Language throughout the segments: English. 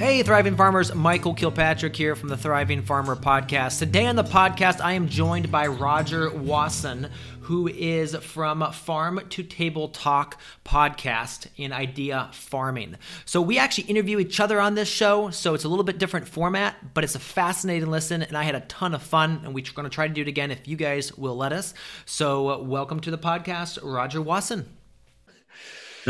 Hey, Thriving Farmers, Michael Kilpatrick here from the Thriving Farmer Podcast. Today on the podcast, I am joined by Rodger Wasson, who is from Farm to Table Talk podcast in Idea Farming. So we actually interview each other on this show, so it's a little bit different format, but it's a fascinating listen, and I had a ton of fun, and we're going to try to do it again if you guys will let us. So, uh, welcome to the podcast, Rodger Wasson.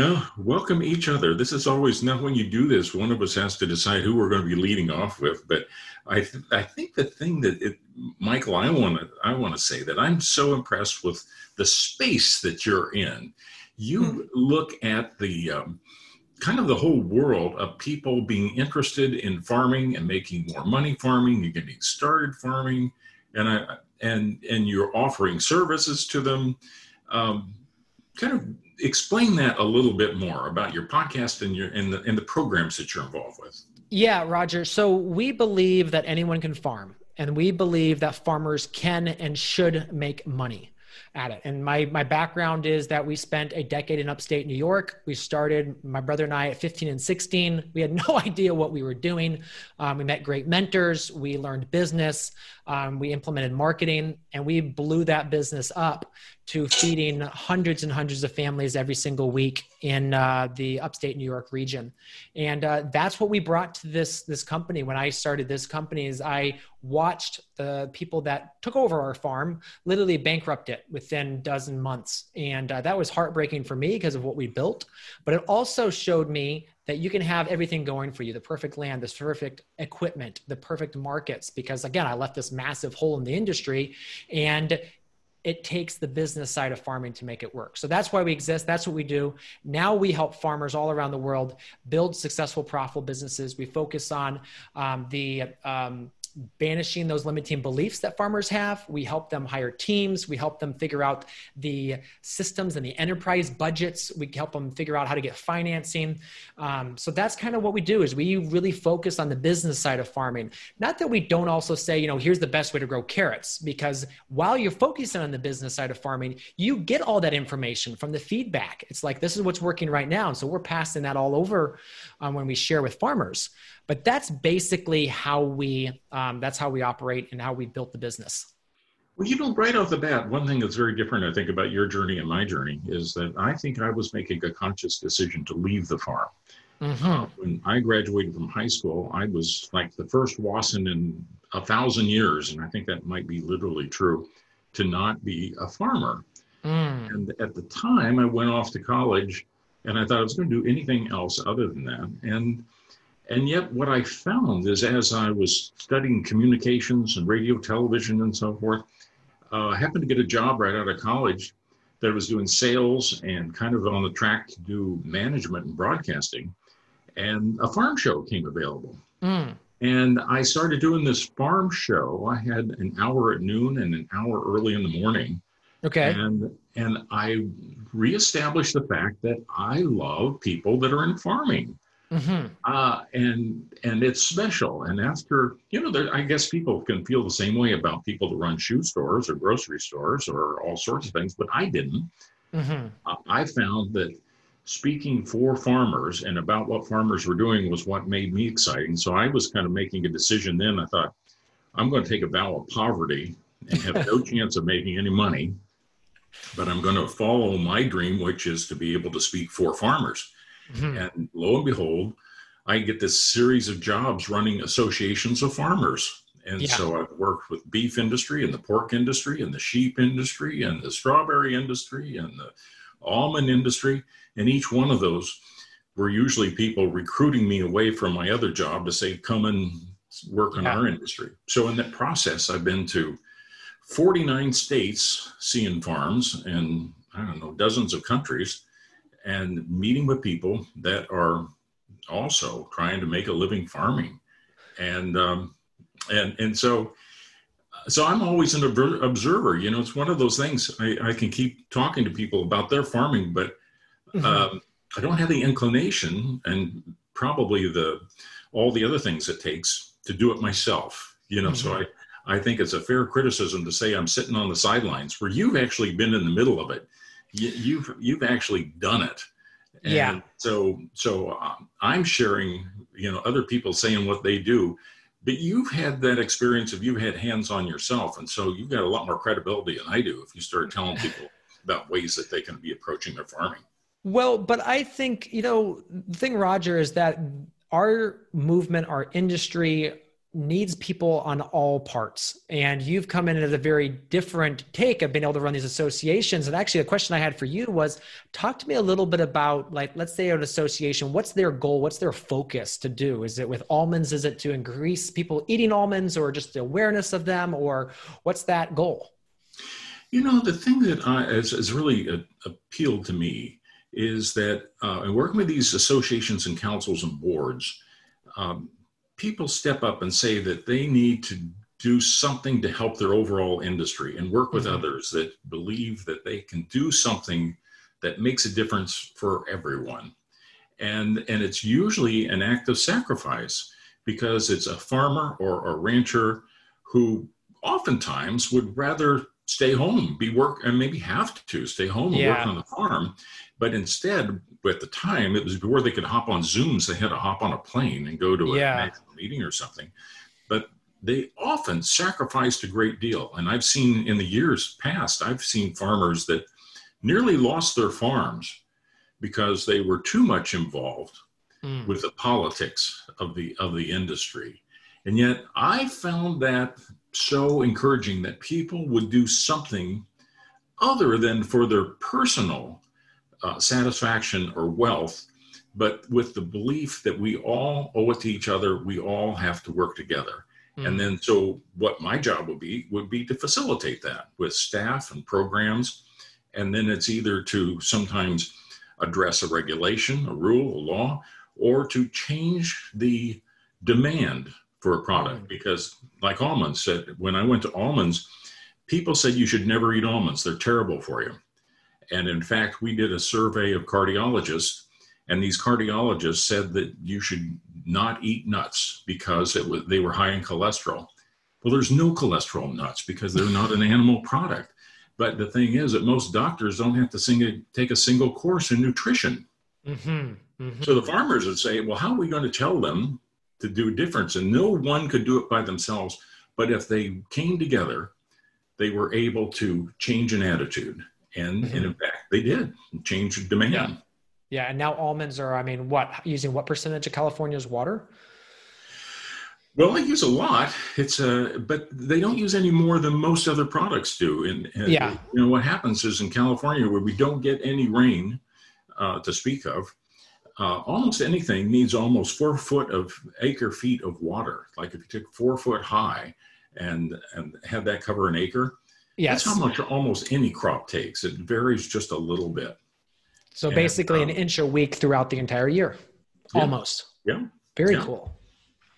No, welcome each other. This is always not when you do this, one of us has to decide who we're going to be leading off with. But I, th- I think the thing that it, Michael, I want to, I want to say that I'm so impressed with the space that you're in. You hmm. look at the um, kind of the whole world of people being interested in farming and making more money farming. You're getting started farming, and I and and you're offering services to them. Um, kind of explain that a little bit more about your podcast and your and the and the programs that you're involved with. Yeah, Rodger. So we believe that anyone can farm, and we believe that farmers can and should make money at it. And my my background is that we spent a decade in upstate New York. We started my brother and I at 15 and 16. We had no idea what we were doing. Um, we met great mentors. We learned business. Um, we implemented marketing, and we blew that business up to feeding hundreds and hundreds of families every single week in uh, the upstate New York region. And uh, that's what we brought to this this company. When I started this company, is I watched the people that took over our farm literally bankrupt it within dozen months, and uh, that was heartbreaking for me because of what we built. But it also showed me that you can have everything going for you the perfect land, the perfect equipment, the perfect markets. Because again, I left this massive hole in the industry and it takes the business side of farming to make it work. So that's why we exist. That's what we do. Now we help farmers all around the world build successful, profitable businesses. We focus on um, the um, banishing those limiting beliefs that farmers have. We help them hire teams. We help them figure out the systems and the enterprise budgets. We help them figure out how to get financing. Um, so that's kind of what we do is we really focus on the business side of farming. Not that we don't also say, you know, here's the best way to grow carrots, because while you're focusing on the business side of farming, you get all that information from the feedback. It's like, this is what's working right now. And so we're passing that all over um, when we share with farmers. But that's basically how we um, that's how we operate and how we built the business. Well, you know, right off the bat, one thing that's very different, I think, about your journey and my journey is that I think I was making a conscious decision to leave the farm. Mm-hmm. Uh, when I graduated from high school, I was like the first Wasson in a thousand years, and I think that might be literally true, to not be a farmer. Mm. And at the time, I went off to college, and I thought I was going to do anything else other than that. And and yet, what I found is as I was studying communications and radio, television, and so forth, uh, I happened to get a job right out of college that was doing sales and kind of on the track to do management and broadcasting. And a farm show came available. Mm. And I started doing this farm show. I had an hour at noon and an hour early in the morning. Okay. And and I reestablished the fact that I love people that are in farming. Mm-hmm. Uh, and and it's special. And after you know, there, I guess people can feel the same way about people that run shoe stores or grocery stores or all sorts of things, but I didn't. Mm-hmm. Uh, I found that speaking for farmers and about what farmers were doing was what made me exciting. So I was kind of making a decision then. I thought, I'm going to take a vow of poverty and have no chance of making any money, but I'm going to follow my dream, which is to be able to speak for farmers. Mm-hmm. And lo and behold, I get this series of jobs running associations of farmers. And yeah. so I've worked with beef industry and the pork industry and the sheep industry and the strawberry industry and the almond industry. And each one of those were usually people recruiting me away from my other job to say, come and work in yeah. our industry. So in that process, I've been to 49 states seeing farms and I don't know, dozens of countries and meeting with people that are also trying to make a living farming and um, and and so so I'm always an observer. You know, it's one of those things. I, I can keep talking to people about their farming, but mm-hmm. um, I don't have the inclination and probably the all the other things it takes to do it myself. You know, mm-hmm. so I I think it's a fair criticism to say I'm sitting on the sidelines where you've actually been in the middle of it. You, you've you've actually done it. And yeah. So so um, I'm sharing, you know, other people saying what they do, but you've had that experience of you've had hands on yourself, and so you've got a lot more credibility than I do if you start telling people about ways that they can be approaching their farming. Well, but I think you know the thing, Rodger, is that our movement, our industry, needs people on all parts. And you've come in at a very different take of being able to run these associations. And actually, a question I had for you was talk to me a little bit about, like, let's say an association, what's their goal? What's their focus to do? Is it with almonds? Is it to increase people eating almonds or just the awareness of them? Or what's that goal? You know, the thing that I, has, really a, appealed to me is that uh, in working with these associations and councils and boards, um, people step up and say that they need to do something to help their overall industry and work with mm-hmm. others that believe that they can do something that makes a difference for everyone. And, and it's usually an act of sacrifice because it's a farmer or a rancher who oftentimes would rather stay home, be work, and maybe have to stay home and yeah. work on the farm. But instead, at the time, it was before they could hop on Zooms, they had to hop on a plane and go to a yeah. national meeting or something. But they often sacrificed a great deal. And I've seen in the years past, I've seen farmers that nearly lost their farms because they were too much involved mm. with the politics of the of the industry. And yet I found that so encouraging that people would do something other than for their personal uh, satisfaction or wealth, but with the belief that we all owe it to each other, we all have to work together. Mm. And then, so what my job would be would be to facilitate that with staff and programs. And then it's either to sometimes address a regulation, a rule, a law, or to change the demand for a product. Mm. Because, like almonds said, when I went to almonds, people said you should never eat almonds, they're terrible for you. And in fact, we did a survey of cardiologists, and these cardiologists said that you should not eat nuts because it was, they were high in cholesterol. Well, there's no cholesterol in nuts because they're not an animal product. But the thing is that most doctors don't have to sing take a single course in nutrition. Mm-hmm, mm-hmm. So the farmers would say, well, how are we going to tell them to do a difference? And no one could do it by themselves. But if they came together, they were able to change an attitude. And, mm-hmm. and in fact, they did change demand. Yeah. yeah. And now almonds are, I mean, what, using what percentage of California's water? Well, they use a lot. It's a, uh, but they don't use any more than most other products do. And, and yeah, you know what happens is in California where we don't get any rain uh, to speak of, uh, almost anything needs almost four foot of acre feet of water. Like if you took four foot high and and had that cover an acre, Yes. That's how much almost any crop takes. It varies just a little bit. So and, basically, um, an inch a week throughout the entire year, yeah. almost. Yeah. Very yeah. cool.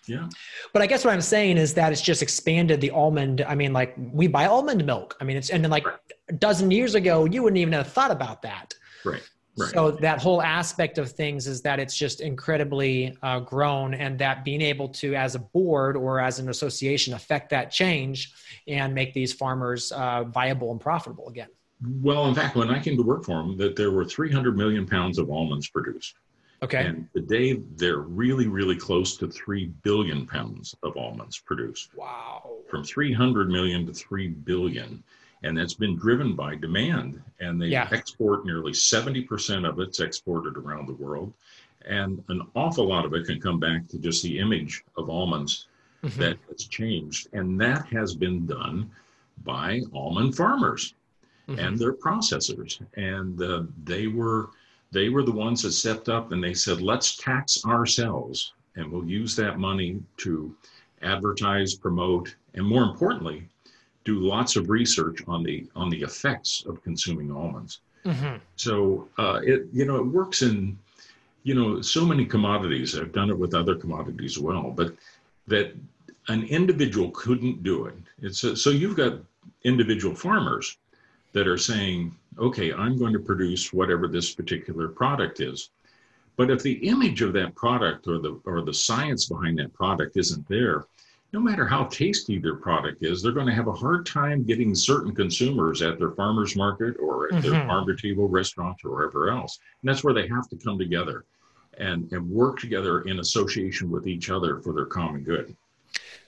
Yeah. But I guess what I'm saying is that it's just expanded the almond. I mean, like we buy almond milk. I mean, it's, and then like right. a dozen years ago, you wouldn't even have thought about that. Right. Right. So that whole aspect of things is that it's just incredibly uh, grown, and that being able to, as a board or as an association, affect that change and make these farmers uh, viable and profitable again. Well, in fact, when I came to work for them, that there were 300 million pounds of almonds produced. Okay. And today they're really, really close to 3 billion pounds of almonds produced. Wow. From 300 million to 3 billion and that's been driven by demand. And they yeah. export nearly 70% of it's exported around the world. And an awful lot of it can come back to just the image of almonds mm-hmm. that has changed. And that has been done by almond farmers mm-hmm. and their processors. And uh, they were they were the ones that stepped up and they said, let's tax ourselves and we'll use that money to advertise, promote, and more importantly, do lots of research on the on the effects of consuming almonds. Mm-hmm. So uh, it you know it works in you know so many commodities. I've done it with other commodities as well, but that an individual couldn't do it. It's a, so you've got individual farmers that are saying, okay, I'm going to produce whatever this particular product is. But if the image of that product or the or the science behind that product isn't there, no matter how tasty their product is, they're going to have a hard time getting certain consumers at their farmers market or at mm-hmm. their farm to table restaurant or wherever else. And that's where they have to come together and, and work together in association with each other for their common good.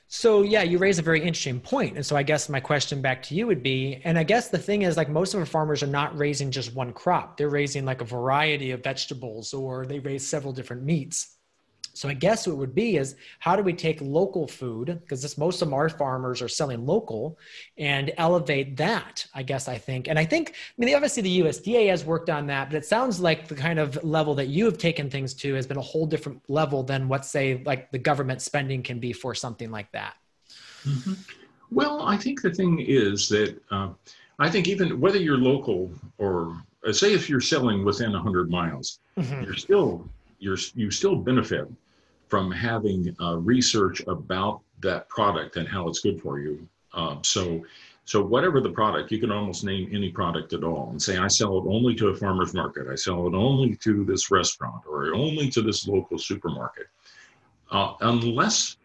So yeah, you raise a very interesting point. And so I guess my question back to you would be, and I guess the thing is like most of our farmers are not raising just one crop. They're raising like a variety of vegetables or they raise several different meats. So I guess what would be is how do we take local food because this most of our farmers are selling local and elevate that I guess I think and I think I mean obviously the USDA has worked on that but it sounds like the kind of level that you have taken things to has been a whole different level than what say like the government spending can be for something like that. Mm-hmm. Well, I think the thing is that uh, I think even whether you're local or uh, say if you're selling within 100 miles, mm-hmm. you're still you're you still benefit from having uh, research about that product and how it's good for you. Um, so, so whatever the product, you can almost name any product at all and say, I sell it only to a farmer's market. I sell it only to this restaurant or only to this local supermarket. Uh, unless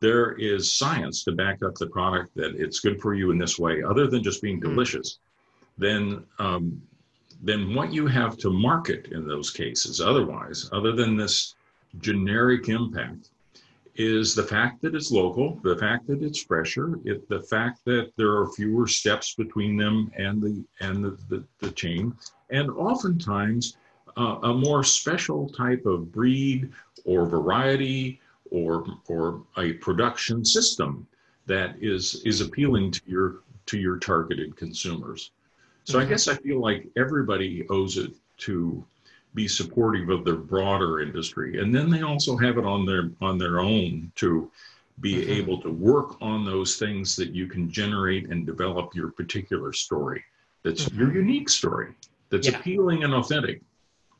there is science to back up the product that it's good for you in this way, other than just being hmm. delicious, then um, then what you have to market in those cases, otherwise, other than this generic impact is the fact that it's local, the fact that it's fresher, it, the fact that there are fewer steps between them and the and the, the, the chain, and oftentimes uh, a more special type of breed or variety or or a production system that is is appealing to your to your targeted consumers. So mm-hmm. I guess I feel like everybody owes it to be supportive of their broader industry and then they also have it on their on their own to be mm-hmm. able to work on those things that you can generate and develop your particular story that's mm-hmm. your unique story that's yeah. appealing and authentic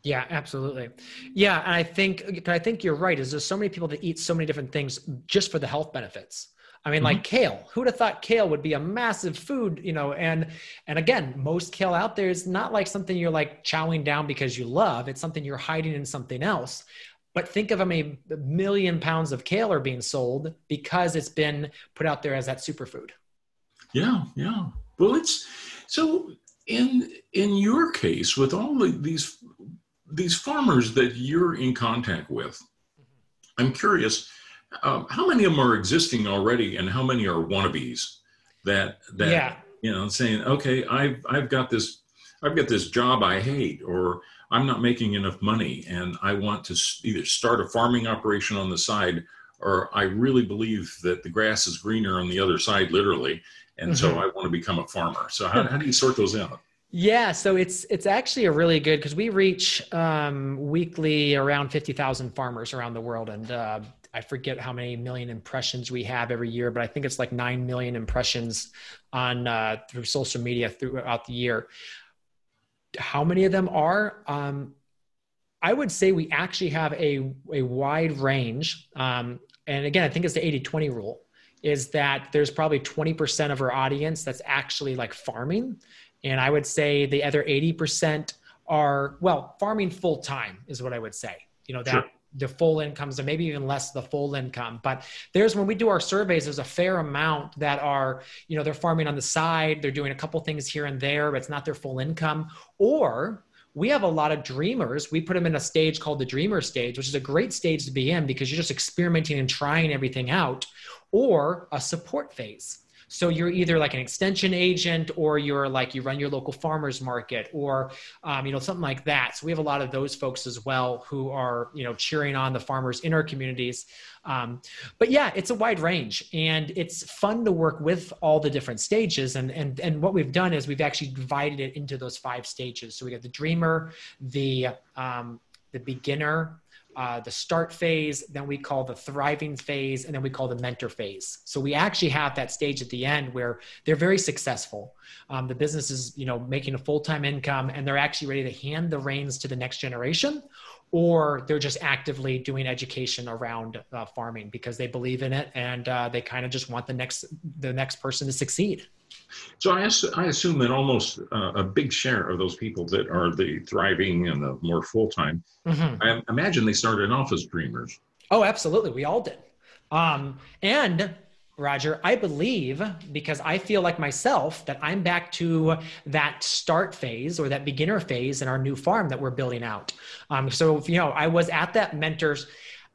yeah, absolutely. Yeah, and I think I think you're right. Is there's so many people that eat so many different things just for the health benefits. I mean, mm-hmm. like kale. Who'd have thought kale would be a massive food, you know? And and again, most kale out there is not like something you're like chowing down because you love. It's something you're hiding in something else. But think of how many million pounds of kale are being sold because it's been put out there as that superfood. Yeah, yeah. Well, it's so in in your case with all the, these these farmers that you're in contact with. I'm curious um, how many of them are existing already, and how many are wannabes? That that yeah. you know, saying, okay, I've I've got this, I've got this job I hate, or I'm not making enough money, and I want to either start a farming operation on the side, or I really believe that the grass is greener on the other side, literally, and mm-hmm. so I want to become a farmer. So how, how do you sort those out? Yeah, so it's it's actually a really good because we reach um, weekly around fifty thousand farmers around the world, and uh, I forget how many million impressions we have every year, but I think it's like 9 million impressions on uh, through social media throughout the year. How many of them are? Um, I would say we actually have a, a wide range. Um, and again, I think it's the 80 20 rule is that there's probably 20% of our audience that's actually like farming. And I would say the other 80% are, well, farming full time is what I would say. You know, that sure the full incomes and maybe even less the full income. But there's when we do our surveys there's a fair amount that are you know they're farming on the side they're doing a couple things here and there but it's not their full income. Or we have a lot of dreamers we put them in a stage called the dreamer stage which is a great stage to be in because you're just experimenting and trying everything out or a support phase so you're either like an extension agent or you're like you run your local farmers market or um, you know something like that. So we have a lot of those folks as well who are you know cheering on the farmers in our communities. Um, but yeah, it's a wide range and it's fun to work with all the different stages. And, and, and what we've done is we've actually divided it into those five stages. So we got the dreamer, the, um, the beginner, uh, the start phase, then we call the thriving phase, and then we call the mentor phase. So we actually have that stage at the end where they're very successful. Um, the business is, you know, making a full-time income, and they're actually ready to hand the reins to the next generation, or they're just actively doing education around uh, farming because they believe in it and uh, they kind of just want the next the next person to succeed. So I, I assume that almost uh, a big share of those people that are the thriving and the more full time, mm-hmm. I imagine they started off as dreamers. Oh, absolutely. We all did. Um, and Rodger, I believe because I feel like myself that I'm back to that start phase or that beginner phase in our new farm that we're building out. Um, so, you know, I was at that mentors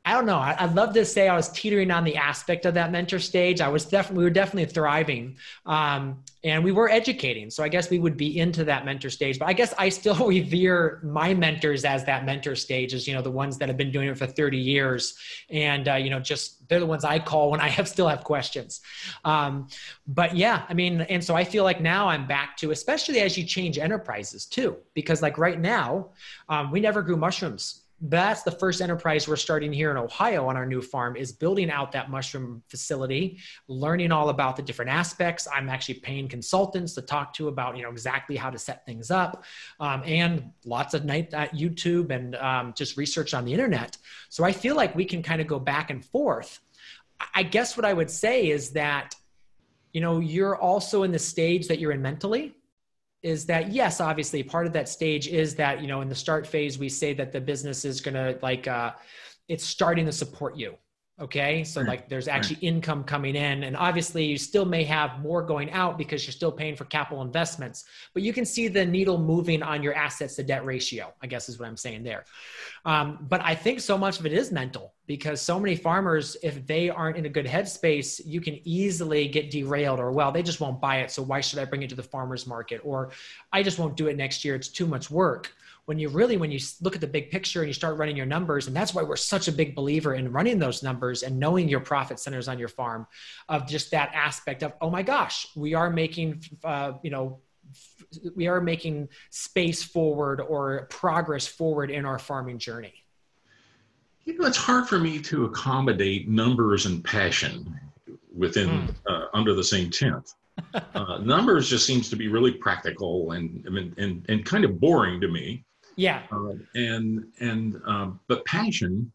I don't know. I, would love to say I was teetering on the aspect of that mentor stage. I was definitely, we were definitely thriving, um, and we were educating. So I guess we would be into that mentor stage. But I guess I still revere my mentors as that mentor stage, as you know, the ones that have been doing it for 30 years, and uh, you know, just they're the ones I call when I have still have questions. Um, but yeah, I mean, and so I feel like now I'm back to, especially as you change enterprises too, because like right now, um, we never grew mushrooms that's the first enterprise we're starting here in ohio on our new farm is building out that mushroom facility learning all about the different aspects. I'm actually paying consultants to talk to about you know exactly how to set things up um, and lots of night at youtube and um, just research on the internet. So i feel like we can kind of go back and forth. I guess what i would say is that you know you're also in the stage that you're in mentally is that yes obviously part of that stage is that you know in the start phase we say that the business is going to like uh it's starting to support you Okay. So, like, there's actually income coming in. And obviously, you still may have more going out because you're still paying for capital investments, but you can see the needle moving on your assets to debt ratio, I guess is what I'm saying there. Um, but I think so much of it is mental because so many farmers, if they aren't in a good headspace, you can easily get derailed or, well, they just won't buy it. So, why should I bring it to the farmer's market? Or, I just won't do it next year. It's too much work when you really when you look at the big picture and you start running your numbers and that's why we're such a big believer in running those numbers and knowing your profit centers on your farm of just that aspect of oh my gosh we are making uh, you know we are making space forward or progress forward in our farming journey. You know it's hard for me to accommodate numbers and passion within mm. uh, under the same tent. Uh, numbers just seems to be really practical and, and and kind of boring to me yeah. Uh, and and um, but passion.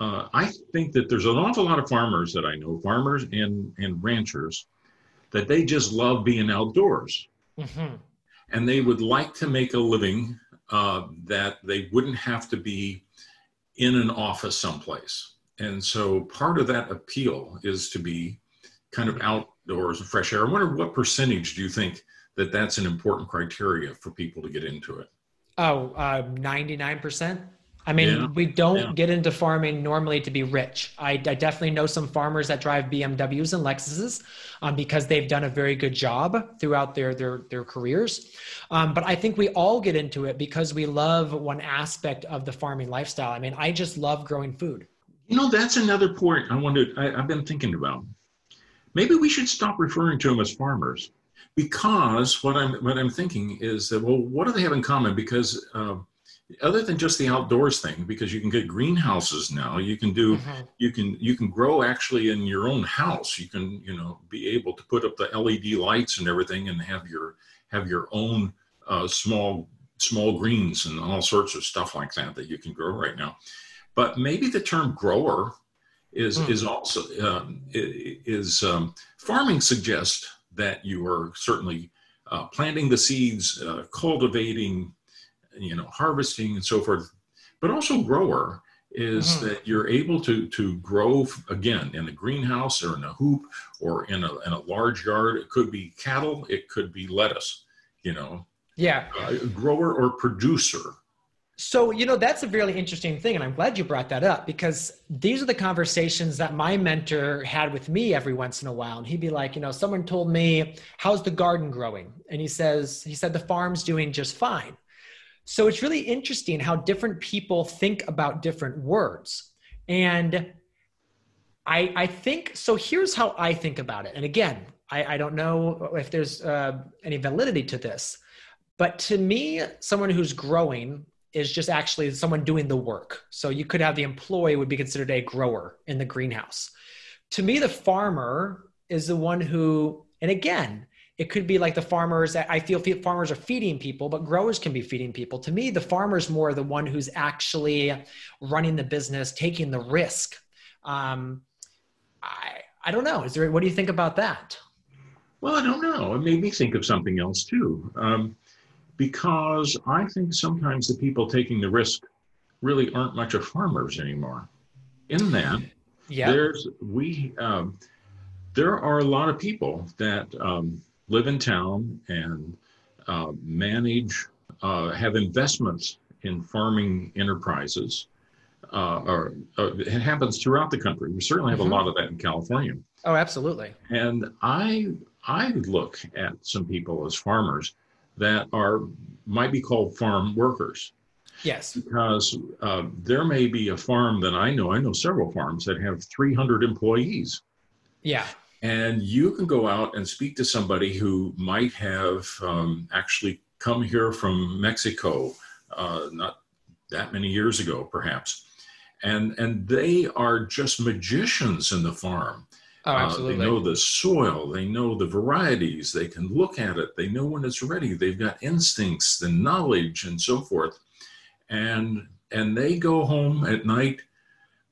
Uh, I think that there's an awful lot of farmers that I know, farmers and and ranchers, that they just love being outdoors, mm-hmm. and they would like to make a living uh, that they wouldn't have to be in an office someplace. And so part of that appeal is to be kind of outdoors and fresh air. I wonder what percentage do you think that that's an important criteria for people to get into it? Oh, uh, 99%. I mean, yeah. we don't yeah. get into farming normally to be rich. I, I, definitely know some farmers that drive BMWs and Lexuses um, because they've done a very good job throughout their their their careers. Um, but I think we all get into it because we love one aspect of the farming lifestyle. I mean, I just love growing food. You know, that's another point I wanted. I, I've been thinking about. Maybe we should stop referring to them as farmers because what I'm what I'm thinking is that well, what do they have in common? Because uh, other than just the outdoors thing, because you can get greenhouses now, you can do mm-hmm. you can you can grow actually in your own house. You can you know be able to put up the LED lights and everything, and have your have your own uh, small small greens and all sorts of stuff like that that you can grow right now. But maybe the term grower is mm. is also um, is um, farming suggests that you are certainly uh, planting the seeds, uh, cultivating, you know, harvesting and so forth. But also grower is mm-hmm. that you're able to to grow again in a greenhouse or in a hoop or in a in a large yard. It could be cattle, it could be lettuce, you know. Yeah. Uh, grower or producer so, you know, that's a really interesting thing. And I'm glad you brought that up because these are the conversations that my mentor had with me every once in a while. And he'd be like, you know, someone told me, how's the garden growing? And he says, he said, the farm's doing just fine. So it's really interesting how different people think about different words. And I, I think, so here's how I think about it. And again, I, I don't know if there's uh, any validity to this, but to me, someone who's growing is just actually someone doing the work. So you could have the employee would be considered a grower in the greenhouse. To me, the farmer is the one who, and again, it could be like the farmers. I feel farmers are feeding people, but growers can be feeding people. To me, the farmer is more the one who's actually running the business, taking the risk. Um, I I don't know. Is there? What do you think about that? Well, I don't know. It made me think of something else too, um, because I think sometimes the people taking the risk really aren't much of farmers anymore. In that, yeah. there's we um, there are a lot of people that um, live in town and uh, manage, uh, have investments in farming enterprises. Uh, or uh, it happens throughout the country. We certainly have mm-hmm. a lot of that in California. Oh, absolutely. And I I look at some people as farmers that are might be called farm workers. Yes. Because uh, there may be a farm that I know. I know several farms that have 300 employees. Yeah. And you can go out and speak to somebody who might have um, actually come here from Mexico, uh, not that many years ago, perhaps. And, and they are just magicians in the farm. Oh, absolutely. Uh, they know the soil, they know the varieties, they can look at it, they know when it's ready, they've got instincts and knowledge and so forth. And, and they go home at night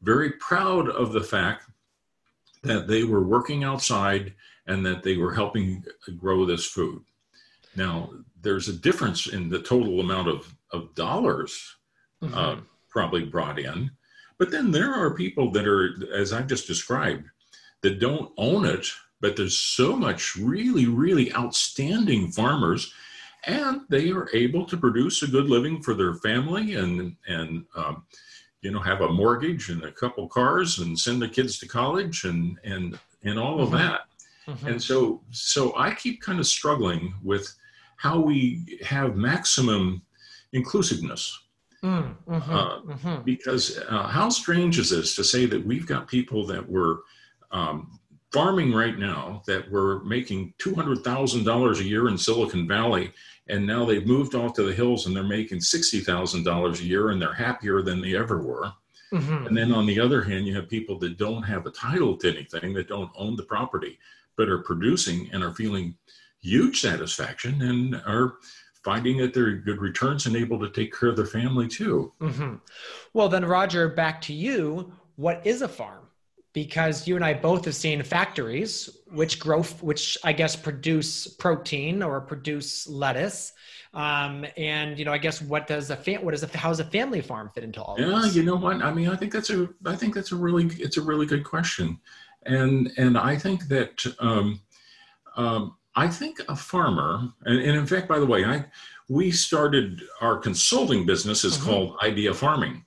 very proud of the fact that they were working outside and that they were helping grow this food. Now, there's a difference in the total amount of, of dollars mm-hmm. uh, probably brought in. But then there are people that are, as I've just described, that don't own it, but there's so much really, really outstanding farmers, and they are able to produce a good living for their family and, and um, you know have a mortgage and a couple cars and send the kids to college and and and all of mm-hmm. that mm-hmm. and so so i keep kind of struggling with how we have maximum inclusiveness mm, mm-hmm, uh, mm-hmm. because uh, how strange is this to say that we've got people that were um, farming right now that were making $200000 a year in silicon valley and now they've moved off to the hills and they're making $60,000 a year and they're happier than they ever were. Mm-hmm. And then on the other hand, you have people that don't have a title to anything, that don't own the property, but are producing and are feeling huge satisfaction and are finding that they're good returns and able to take care of their family too. Mm-hmm. Well, then, Rodger, back to you. What is a farm? Because you and I both have seen factories which grow, which I guess produce protein or produce lettuce. Um, and you know, I guess what does a fam- what does a how does a family farm fit into all? This? Yeah, this? you know what? I mean, I think that's a I think that's a really it's a really good question, and and I think that um, um, I think a farmer, and, and in fact, by the way, I we started our consulting business is mm-hmm. called Idea Farming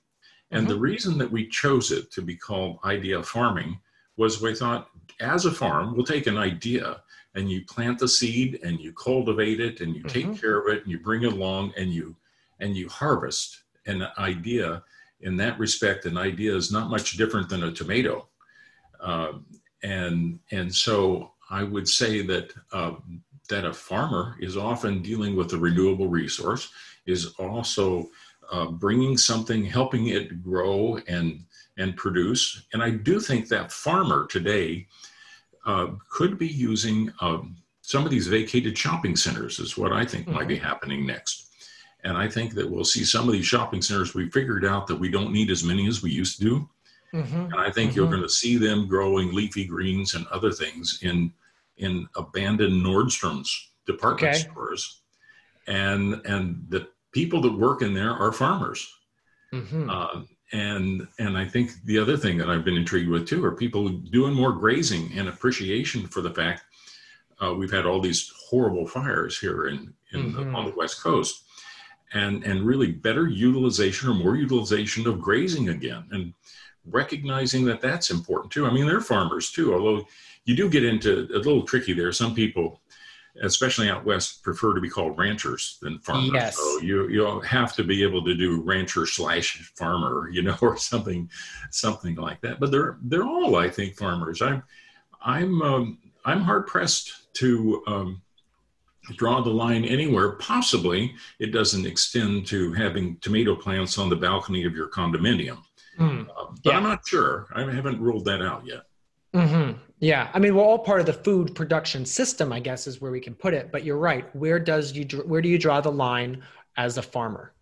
and mm-hmm. the reason that we chose it to be called idea farming was we thought, as a farm, we'll take an idea and you plant the seed and you cultivate it and you mm-hmm. take care of it and you bring it along and you and you harvest an idea. In that respect, an idea is not much different than a tomato, uh, and and so I would say that uh, that a farmer is often dealing with a renewable resource, is also uh, bringing something, helping it grow and and produce. And I do think that farmer today uh, could be using um, some of these vacated shopping centers. Is what I think mm-hmm. might be mm-hmm. happening next. And I think that we'll see some of these shopping centers. We figured out that we don't need as many as we used to do. Mm-hmm. And I think mm-hmm. you're going to see them growing leafy greens and other things in in abandoned Nordstrom's department okay. stores. And and the people that work in there are farmers. Mm-hmm. Uh, and and I think the other thing that I've been intrigued with too are people doing more grazing and appreciation for the fact uh, we've had all these horrible fires here in, in mm-hmm. the, on the west coast, and and really better utilization or more utilization of grazing again, and recognizing that that's important too. I mean, they're farmers too, although you do get into a little tricky there. Some people especially out west, prefer to be called ranchers than farmers. Yes. So you you have to be able to do rancher slash farmer, you know, or something something like that. But they're they're all, I think, farmers. I'm I'm um, I'm hard pressed to um, draw the line anywhere. Possibly it doesn't extend to having tomato plants on the balcony of your condominium. Mm, uh, but yeah. I'm not sure. I haven't ruled that out yet. Mm-hmm. Yeah, I mean, we're all part of the food production system, I guess, is where we can put it. But you're right. Where does you where do you draw the line as a farmer?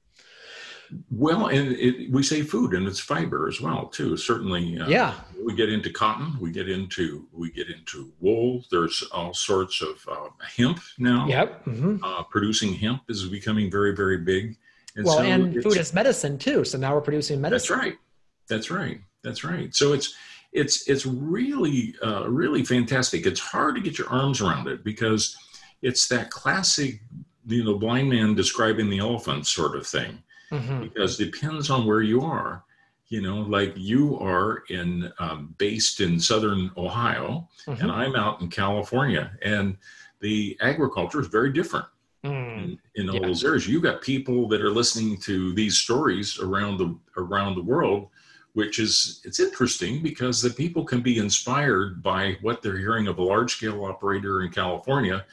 Well, and it, we say food, and it's fiber as well too. Certainly, uh, yeah. We get into cotton. We get into we get into wool. There's all sorts of uh, hemp now. Yep. Mm-hmm. Uh, producing hemp is becoming very very big. And well, so and food is medicine too. So now we're producing medicine. That's right. That's right. That's right. So it's it's it's really uh, really fantastic. It's hard to get your arms around it because it's that classic, you know, blind man describing the elephant sort of thing mm-hmm. because it depends on where you are. You know, like you are in um, based in southern Ohio, mm-hmm. and I'm out in California, and the agriculture is very different. Mm. In, in all yeah. those areas, you've got people that are listening to these stories around the around the world, which is it's interesting because the people can be inspired by what they're hearing of a large scale operator in California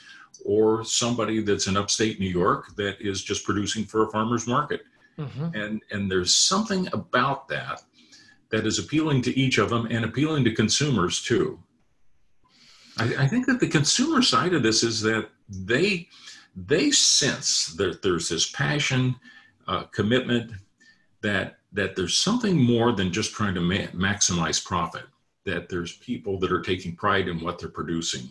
or somebody that's in upstate New York that is just producing for a farmer's market. Mm-hmm. And, and there's something about that that is appealing to each of them and appealing to consumers too. I, I think that the consumer side of this is that they they sense that there's this passion, uh, commitment, that that there's something more than just trying to ma- maximize profit. That there's people that are taking pride in what they're producing,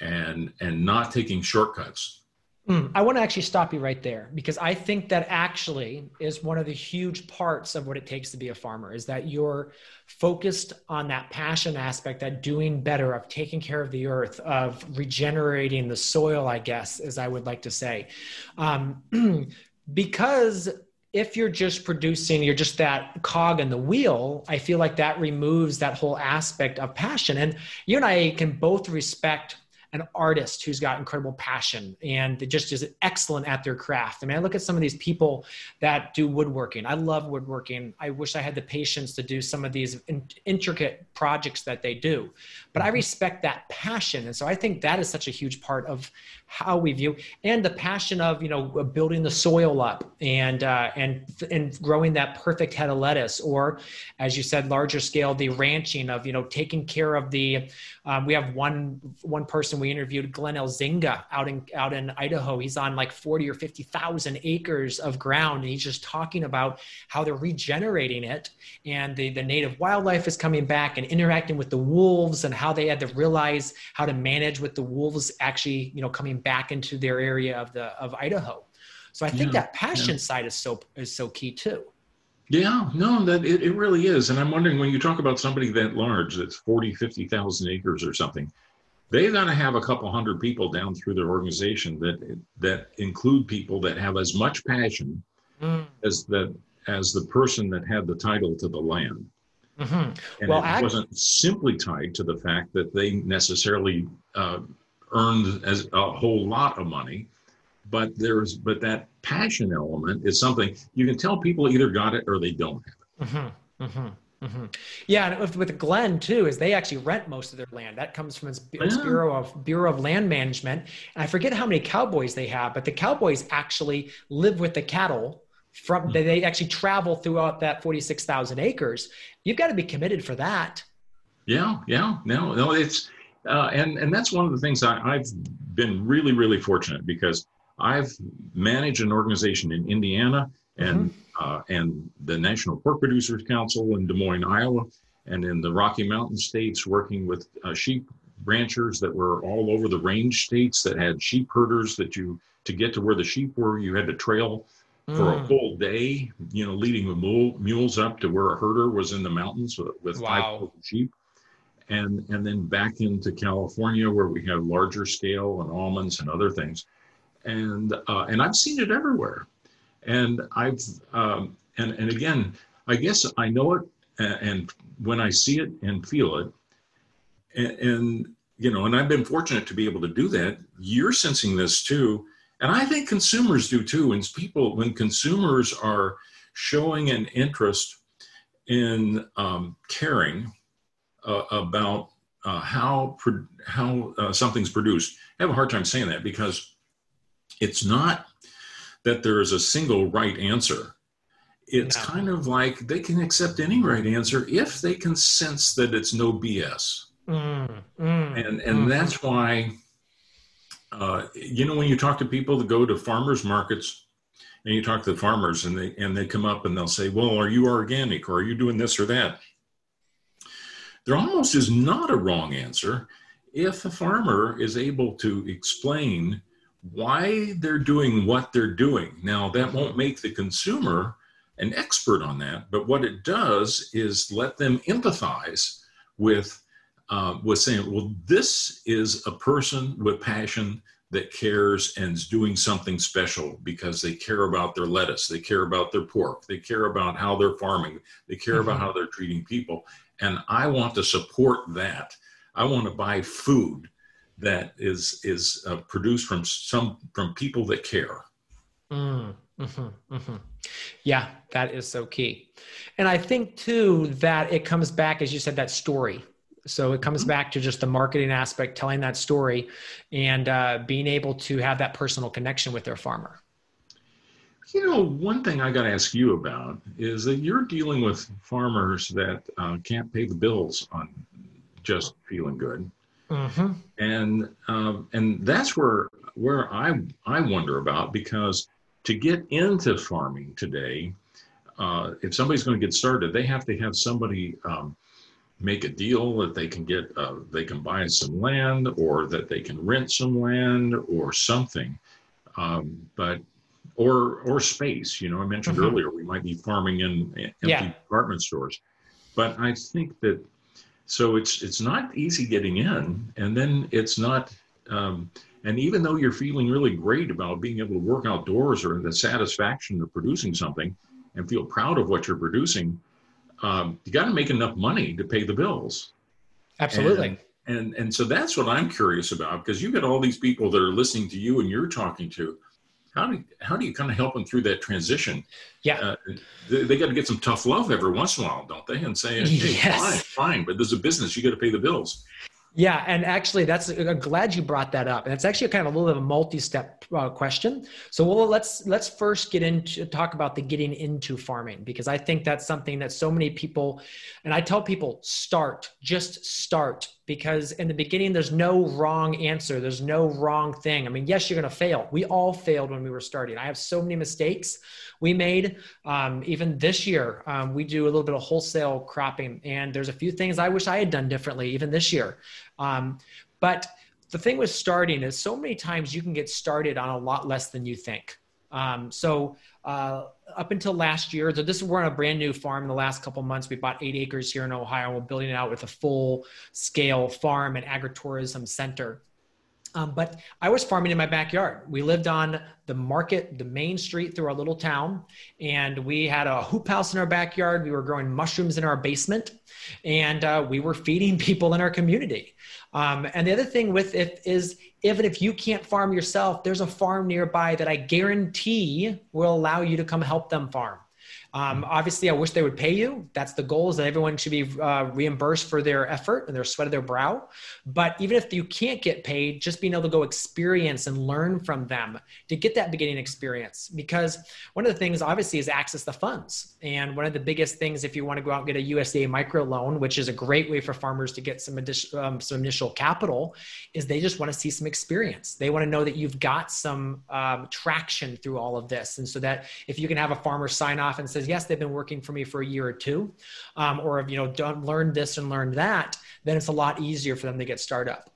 and and not taking shortcuts Mm, I want to actually stop you right there because I think that actually is one of the huge parts of what it takes to be a farmer is that you're focused on that passion aspect, that doing better, of taking care of the earth, of regenerating the soil, I guess, as I would like to say. Um, because if you're just producing, you're just that cog in the wheel, I feel like that removes that whole aspect of passion. And you and I can both respect an artist who's got incredible passion and just is excellent at their craft. I mean, I look at some of these people that do woodworking. I love woodworking. I wish I had the patience to do some of these in- intricate projects that they do, but I mm-hmm. respect that passion. And so I think that is such a huge part of how we view and the passion of you know building the soil up and uh, and and growing that perfect head of lettuce or as you said larger scale the ranching of you know taking care of the um, we have one one person we interviewed Glenn Elzinga out in out in Idaho. He's on like 40 or 50,000 acres of ground and he's just talking about how they're regenerating it and the the native wildlife is coming back and interacting with the wolves and how they had to realize how to manage with the wolves actually you know coming back into their area of the of Idaho. So I think yeah, that passion yeah. side is so is so key too. Yeah, no, that it, it really is. And I'm wondering when you talk about somebody that large, that's 40, 50,000 acres or something, they got to have a couple hundred people down through their organization that that include people that have as much passion mm. as that as the person that had the title to the land. Mm-hmm. And well, it wasn't simply tied to the fact that they necessarily uh, earned as a whole lot of money but there's but that passion element is something you can tell people either got it or they don't have it mm-hmm, mm-hmm, mm-hmm. yeah and with glenn too is they actually rent most of their land that comes from its, its yeah. bureau of bureau of land management and i forget how many cowboys they have but the cowboys actually live with the cattle from mm-hmm. they actually travel throughout that 46000 acres you've got to be committed for that yeah yeah no no it's uh, and and that's one of the things I, I've been really really fortunate because I've managed an organization in Indiana and mm-hmm. uh, and the National Pork Producers Council in Des Moines, Iowa, and in the Rocky Mountain states, working with uh, sheep ranchers that were all over the range states that had sheep herders that you to get to where the sheep were, you had to trail mm. for a mm. whole day, you know, leading the mule, mules up to where a herder was in the mountains with, with wow. five sheep and and then back into California where we have larger scale and almonds and other things, and uh, and I've seen it everywhere, and I've um, and and again I guess I know it and, and when I see it and feel it, and, and you know, and I've been fortunate to be able to do that. You're sensing this too, and I think consumers do too. When people when consumers are showing an interest in um, caring uh, about uh, how pro- how uh, something's produced. I have a hard time saying that because it's not that there is a single right answer. It's no. kind of like they can accept any right answer if they can sense that it's no BS. Mm, mm, and and mm. that's why, uh, you know, when you talk to people that go to farmers markets, and you talk to the farmers, and they and they come up and they'll say, "Well, are you organic, or are you doing this or that?" There almost is not a wrong answer if a farmer is able to explain why they're doing what they're doing. Now, that won't make the consumer an expert on that, but what it does is let them empathize with uh, with saying, well, this is a person with passion that cares and is doing something special because they care about their lettuce, they care about their pork, they care about how they're farming, they care mm-hmm. about how they're treating people. And I want to support that. I want to buy food that is is uh, produced from some from people that care. Mm, mm-hmm, mm-hmm. Yeah, that is so key. And I think too that it comes back, as you said, that story. So it comes mm-hmm. back to just the marketing aspect, telling that story, and uh, being able to have that personal connection with their farmer. You know, one thing I got to ask you about is that you're dealing with farmers that uh, can't pay the bills on just feeling good. Mm-hmm. And um, and that's where where I I wonder about because to get into farming today, uh, if somebody's going to get started, they have to have somebody um, make a deal that they can get uh, they can buy some land or that they can rent some land or something, um, but or or space. You know, I mentioned mm-hmm. earlier we might be farming in empty yeah. department stores, but I think that so it's it's not easy getting in, and then it's not. Um, and even though you're feeling really great about being able to work outdoors or the satisfaction of producing something and feel proud of what you're producing, um, you got to make enough money to pay the bills. Absolutely. And, and and so that's what I'm curious about because you got all these people that are listening to you and you're talking to how do you, how do you kind of help them through that transition? Yeah, uh, they, they got to get some tough love every once in a while, don't they? And say, hey, yes. fine, fine, but there's a business, you got to pay the bills. Yeah, and actually, that's I'm glad you brought that up, and it's actually kind of a little bit of a multi-step uh, question. So, well, let's let's first get into talk about the getting into farming because I think that's something that so many people, and I tell people, start, just start, because in the beginning there's no wrong answer, there's no wrong thing. I mean, yes, you're going to fail. We all failed when we were starting. I have so many mistakes we made. Um, even this year, um, we do a little bit of wholesale cropping, and there's a few things I wish I had done differently, even this year. Um, but the thing with starting is so many times you can get started on a lot less than you think. Um, so uh, up until last year, so this we're on a brand new farm. In the last couple months, we bought eight acres here in Ohio. We're building it out with a full scale farm and agritourism center. Um, but I was farming in my backyard. We lived on the market, the main street through our little town, and we had a hoop house in our backyard. We were growing mushrooms in our basement, and uh, we were feeding people in our community. Um, and the other thing with it is, even if you can't farm yourself, there's a farm nearby that I guarantee will allow you to come help them farm. Um, obviously, I wish they would pay you. That's the goal is that everyone should be uh, reimbursed for their effort and their sweat of their brow. But even if you can't get paid, just being able to go experience and learn from them to get that beginning experience. Because one of the things, obviously, is access the funds. And one of the biggest things, if you want to go out and get a USDA micro loan, which is a great way for farmers to get some additional, um, some initial capital, is they just want to see some experience. They want to know that you've got some um, traction through all of this, and so that if you can have a farmer sign off and says yes, they've been working for me for a year or two, um, or have you know done learned this and learned that, then it's a lot easier for them to get started up.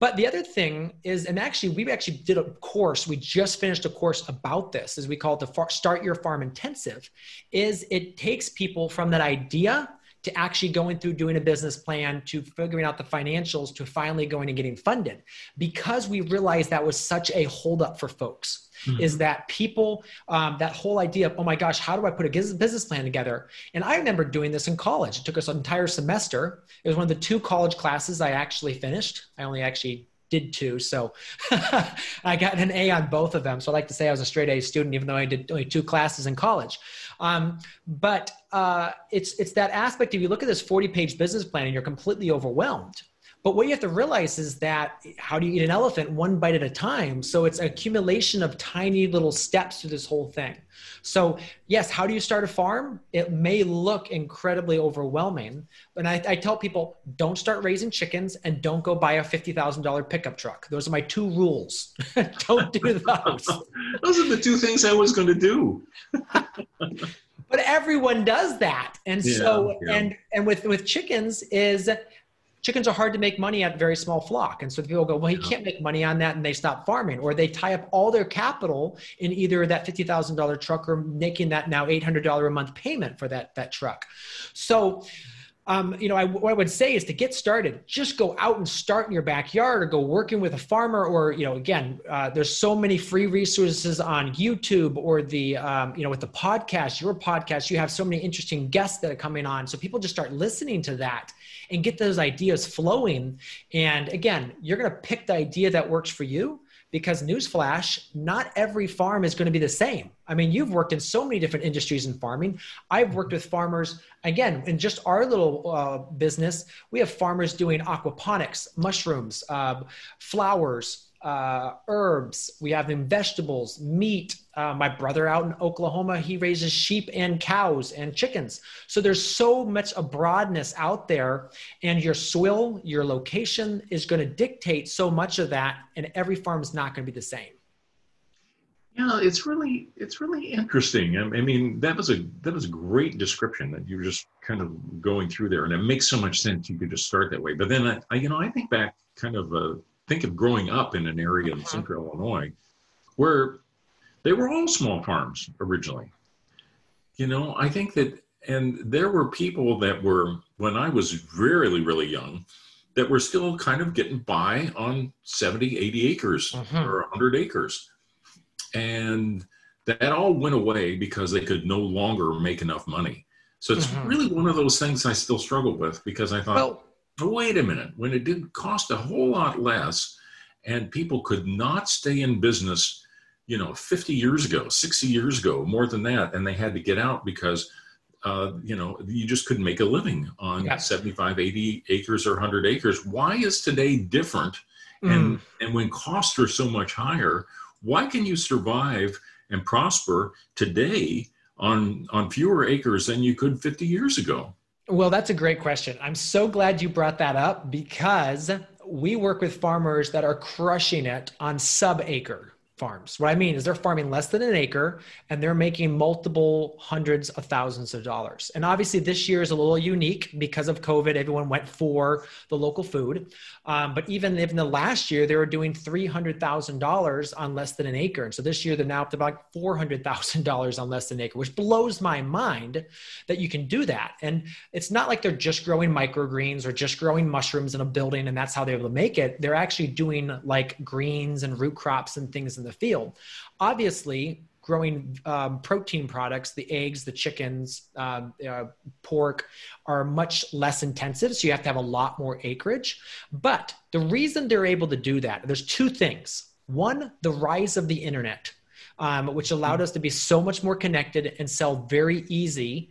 But the other thing is, and actually, we actually did a course. We just finished a course about this, as we call it the Start Your Farm Intensive. Is it takes people from that idea to actually going through doing a business plan to figuring out the financials to finally going and getting funded because we realized that was such a holdup for folks mm-hmm. is that people um, that whole idea of oh my gosh how do i put a business plan together and i remember doing this in college it took us an entire semester it was one of the two college classes i actually finished i only actually did two. So I got an A on both of them. So I like to say I was a straight A student, even though I did only two classes in college. Um, but uh, it's it's that aspect. If you look at this 40 page business plan and you're completely overwhelmed, But what you have to realize is that how do you eat an elephant one bite at a time? So it's an accumulation of tiny little steps to this whole thing. So, yes, how do you start a farm? It may look incredibly overwhelming, but I, I tell people don't start raising chickens and don't go buy a $50,000 pickup truck. Those are my two rules. don't do those. those are the two things I was going to do. but everyone does that. And yeah, so, yeah. and, and with, with chickens is chickens are hard to make money at very small flock. And so people go, well, he can't make money on that. And they stop farming or they tie up all their capital in either that $50,000 truck or making that now $800 a month payment for that, that truck. So, um, you know, I, what I would say is to get started, just go out and start in your backyard or go working with a farmer or, you know, again, uh, there's so many free resources on YouTube or the, um, you know, with the podcast, your podcast, you have so many interesting guests that are coming on. So people just start listening to that and get those ideas flowing. And again, you're going to pick the idea that works for you because newsflash, not every farm is going to be the same. I mean, you've worked in so many different industries in farming. I've worked with farmers, again, in just our little uh, business, we have farmers doing aquaponics, mushrooms, uh, flowers, uh, herbs, we have them vegetables, meat. Uh, my brother out in Oklahoma, he raises sheep and cows and chickens. So there's so much a broadness out there, and your soil, your location is going to dictate so much of that, and every farm is not going to be the same. Yeah, it's really it's really interesting. I mean, that was a that was a great description that you were just kind of going through there, and it makes so much sense. You could just start that way. But then, I, I you know, I think back kind of uh, think of growing up in an area in uh-huh. central Illinois where they were all small farms originally. You know, I think that, and there were people that were, when I was really, really young, that were still kind of getting by on 70, 80 acres uh-huh. or 100 acres. And that all went away because they could no longer make enough money. So it's uh-huh. really one of those things I still struggle with because I thought, well, wait a minute, when it didn't cost a whole lot less and people could not stay in business, you know, 50 years ago, 60 years ago, more than that, and they had to get out because, uh, you know, you just couldn't make a living on yeah. 75, 80 acres or 100 acres. Why is today different? Mm. And, and when costs are so much higher, why can you survive and prosper today on, on fewer acres than you could 50 years ago? Well, that's a great question. I'm so glad you brought that up because we work with farmers that are crushing it on sub acre farms. What I mean is they're farming less than an acre and they're making multiple hundreds of thousands of dollars. And obviously, this year is a little unique because of COVID. Everyone went for the local food. Um, but even in the last year, they were doing $300,000 on less than an acre. And so this year, they're now up to about $400,000 on less than an acre, which blows my mind that you can do that. And it's not like they're just growing microgreens or just growing mushrooms in a building and that's how they're able to make it. They're actually doing like greens and root crops and things in the the field. Obviously, growing um, protein products, the eggs, the chickens, uh, uh, pork, are much less intensive. So you have to have a lot more acreage. But the reason they're able to do that, there's two things. One, the rise of the internet, um, which allowed us to be so much more connected and sell very easy.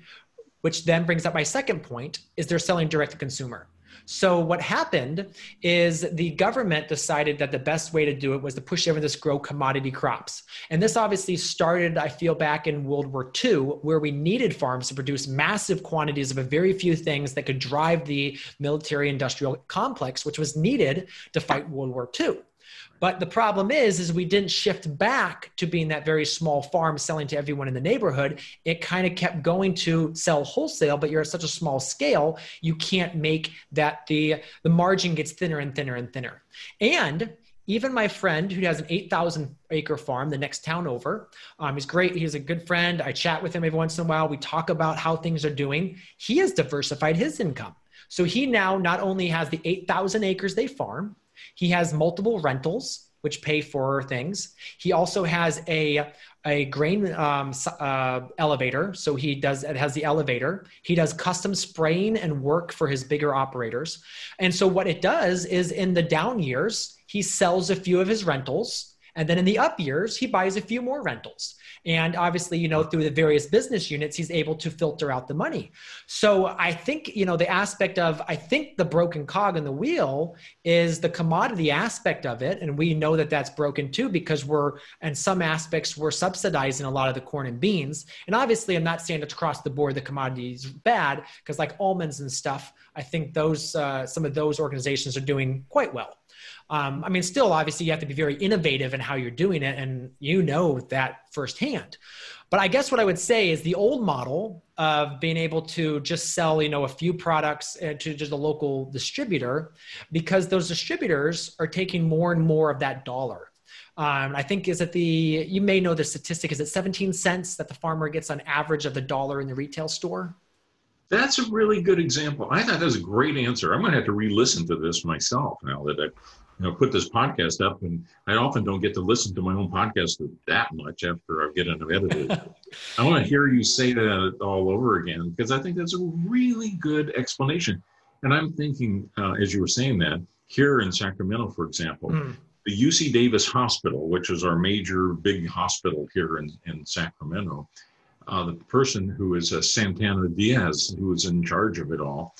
Which then brings up my second point: is they're selling direct to consumer. So what happened is the government decided that the best way to do it was to push everyone to grow commodity crops. And this obviously started, I feel, back in World War II, where we needed farms to produce massive quantities of a very few things that could drive the military industrial complex, which was needed to fight World War II. But the problem is, is we didn't shift back to being that very small farm selling to everyone in the neighborhood. It kind of kept going to sell wholesale, but you're at such a small scale, you can't make that the the margin gets thinner and thinner and thinner. And even my friend who has an 8,000 acre farm, the next town over, um, he's great. He's a good friend. I chat with him every once in a while. We talk about how things are doing. He has diversified his income. So he now not only has the 8,000 acres they farm, he has multiple rentals which pay for things. He also has a a grain um, uh, elevator, so he does it has the elevator. He does custom spraying and work for his bigger operators. And so what it does is in the down years, he sells a few of his rentals And then in the up years, he buys a few more rentals. And obviously, you know, through the various business units, he's able to filter out the money. So I think, you know, the aspect of, I think the broken cog in the wheel is the commodity aspect of it. And we know that that's broken too because we're, in some aspects, we're subsidizing a lot of the corn and beans. And obviously, I'm not saying it's across the board the commodity is bad because, like almonds and stuff, I think those, uh, some of those organizations are doing quite well. Um, I mean, still, obviously, you have to be very innovative in how you're doing it, and you know that firsthand. But I guess what I would say is the old model of being able to just sell, you know, a few products uh, to just a local distributor, because those distributors are taking more and more of that dollar. Um, I think is that the you may know the statistic is it 17 cents that the farmer gets on average of the dollar in the retail store. That's a really good example. I thought that was a great answer. I'm going to have to re-listen to this myself now that I you know, put this podcast up, and I often don't get to listen to my own podcast that much after I get it edited. I want to hear you say that all over again because I think that's a really good explanation. And I'm thinking, uh, as you were saying that, here in Sacramento, for example, mm. the UC Davis Hospital, which is our major big hospital here in, in Sacramento, uh, the person who is uh, Santana Diaz, who is in charge of it all,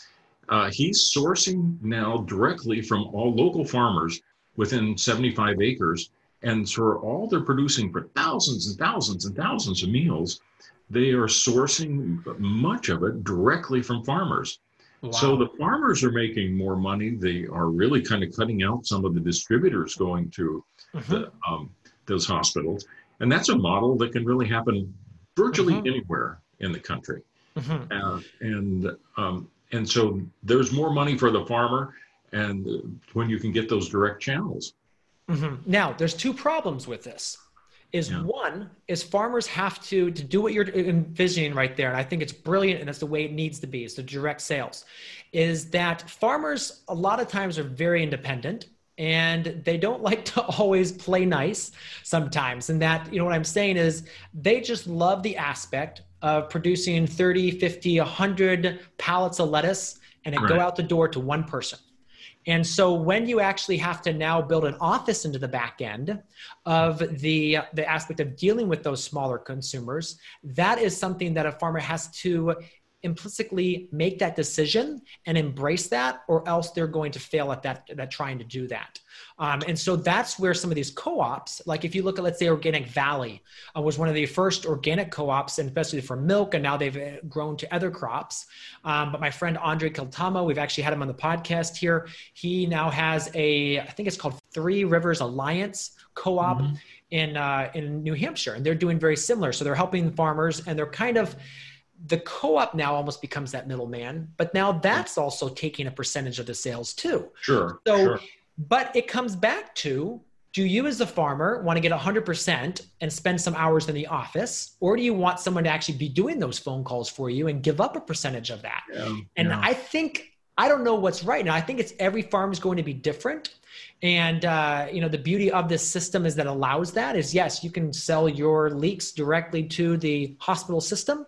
uh, he's sourcing now directly from all local farmers within 75 acres. And for all they're producing for thousands and thousands and thousands of meals, they are sourcing much of it directly from farmers. Wow. So the farmers are making more money. They are really kind of cutting out some of the distributors going to mm-hmm. the, um, those hospitals. And that's a model that can really happen virtually mm-hmm. anywhere in the country. Mm-hmm. Uh, and um, and so there's more money for the farmer and when you can get those direct channels mm-hmm. now there's two problems with this is yeah. one is farmers have to to do what you're envisioning right there and i think it's brilliant and that's the way it needs to be it's the direct sales is that farmers a lot of times are very independent and they don't like to always play nice sometimes and that you know what i'm saying is they just love the aspect of producing 30, 50, 100 pallets of lettuce and it right. go out the door to one person. And so when you actually have to now build an office into the back end of the the aspect of dealing with those smaller consumers, that is something that a farmer has to implicitly make that decision and embrace that or else they're going to fail at that, at trying to do that. Um, and so that's where some of these co-ops like if you look at let's say organic valley uh, was one of the first organic co-ops and especially for milk and now they've uh, grown to other crops. Um, but my friend andre Cantelmo we've actually had him on the podcast here. He now has a i think it's called three rivers alliance co-op mm-hmm. in uh, in new hampshire and they're doing very similar. So they're helping farmers and they're kind of the co-op now almost becomes that middleman, but now that's also taking a percentage of the sales too. Sure. So, sure. but it comes back to do you as a farmer want to get 100% and spend some hours in the office or do you want someone to actually be doing those phone calls for you and give up a percentage of that yeah, and yeah. i think i don't know what's right now i think it's every farm is going to be different and uh, you know the beauty of this system is that allows that is yes you can sell your leeks directly to the hospital system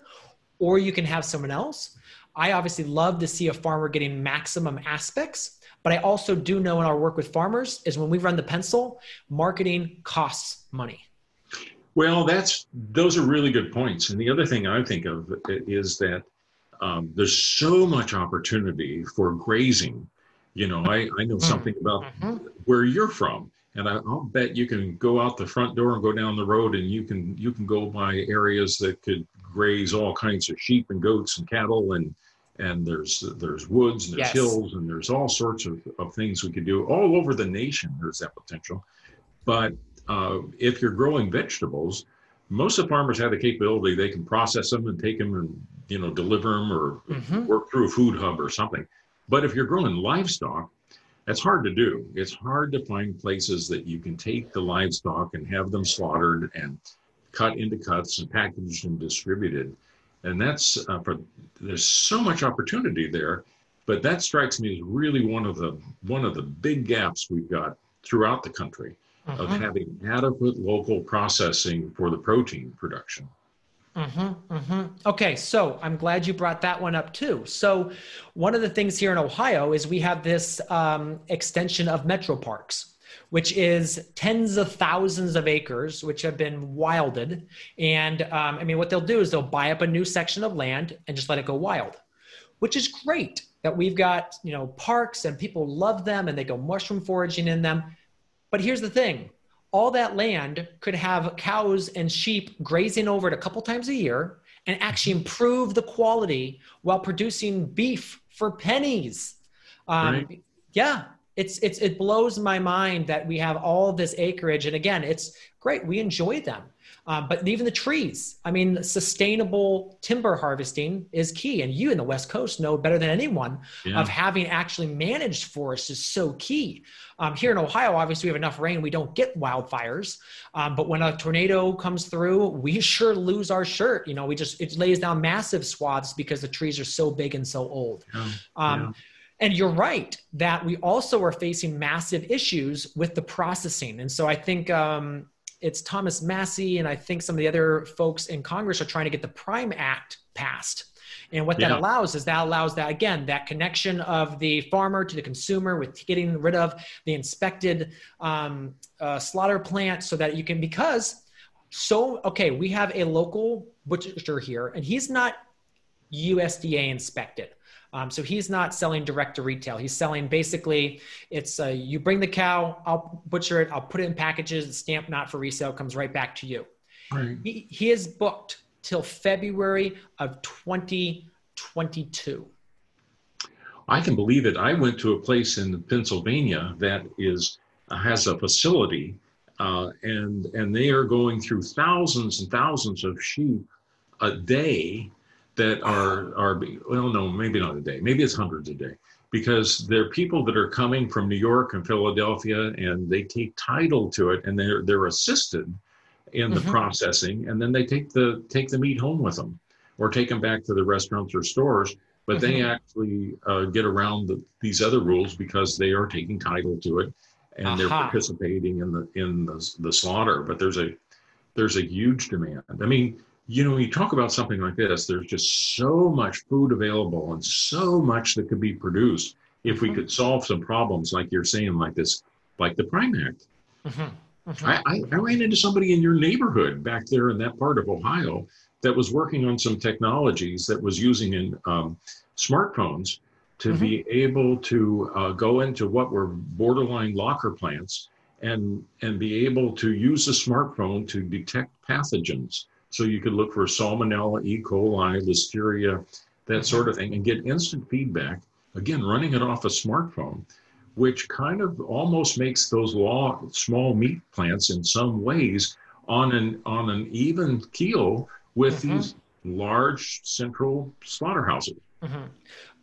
or you can have someone else. I obviously love to see a farmer getting maximum aspects, but I also do know in our work with farmers is when we run the pencil, marketing costs money. Well, that's those are really good points. And the other thing I think of is that um, there's so much opportunity for grazing. You know, I, I know mm-hmm. something about mm-hmm. where you're from, and I, will bet you can go out the front door and go down the road, and you can you can go by areas that could graze all kinds of sheep and goats and cattle and and there's there's woods and there's yes. hills and there's all sorts of, of things we could do all over the nation there's that potential but uh, if you're growing vegetables most of the farmers have the capability they can process them and take them and you know deliver them or mm-hmm. work through a food hub or something but if you're growing livestock that's hard to do it's hard to find places that you can take the livestock and have them slaughtered and cut into cuts and packaged and distributed. And that's uh, for there's so much opportunity there, but that strikes me as really one of the one of the big gaps we've got throughout the country of mm-hmm. having adequate local processing for the protein production. Mm-hmm, mm-hmm. Okay, so I'm glad you brought that one up too. So, one of the things here in Ohio is we have this um, extension of metro parks. Which is tens of thousands of acres, which have been wilded. And um, I mean, what they'll do is they'll buy up a new section of land and just let it go wild, which is great that we've got, you know, parks and people love them and they go mushroom foraging in them. But here's the thing all that land could have cows and sheep grazing over it a couple times a year and actually improve the quality while producing beef for pennies. Um, right. Yeah, it's it's it blows my mind that we have all this acreage, and again, it's great. We enjoy them, um, but even the trees. I mean, sustainable timber harvesting is key, and you in the West Coast know better than anyone yeah. of having actually managed forests is so key. Um, here in Ohio, obviously, we have enough rain; we don't get wildfires. Um, but when a tornado comes through, we sure lose our shirt. You know, we just it lays down massive swaths because the trees are so big and so old. Yeah. Um, yeah. And you're right that we also are facing massive issues with the processing. And so I think um, it's Thomas Massie and I think some of the other folks in Congress are trying to get the Prime Act passed. And what that yeah. allows is that allows that again that connection of the farmer to the consumer with getting rid of the inspected um, uh, slaughter plant, so that you can because so okay we have a local butcher here and he's not USDA inspected. Um, so he's not selling direct to retail. He's selling basically, it's uh, you bring the cow, I'll butcher it, I'll put it in packages, the stamp not for resale comes right back to you. Right. He, he is booked till February of 2022. I can believe it. I went to a place in Pennsylvania that is has a facility, uh, and and they are going through thousands and thousands of sheep a day that are are well no maybe not a day maybe it's hundreds a day because there are people that are coming from New York and Philadelphia and they take title to it and they're they're assisted in the mm-hmm. processing and then they take the take the meat home with them or take them back to the restaurants or stores but mm-hmm. they actually uh, get around the, these other rules because they are taking title to it and Aha. they're participating in the in the, the slaughter but there's a there's a huge demand i mean you know, when you talk about something like this, there's just so much food available and so much that could be produced if we mm-hmm. could solve some problems like you're saying, like this, like the Prime Act. Mm-hmm. Mm-hmm. I, I, I, ran into somebody in your neighborhood back there in that part of Ohio that was working on some technologies that was using in um, smartphones to mm-hmm. be able to uh, go into what were borderline locker plants and and be able to use a smartphone to detect pathogens so you could look for Salmonella, E. coli, Listeria, that sort of thing, and get instant feedback. Again, running it off a smartphone, which kind of almost makes those law, small meat plants in some ways on an on an even keel with mm-hmm. these large central slaughterhouses. Mm-hmm.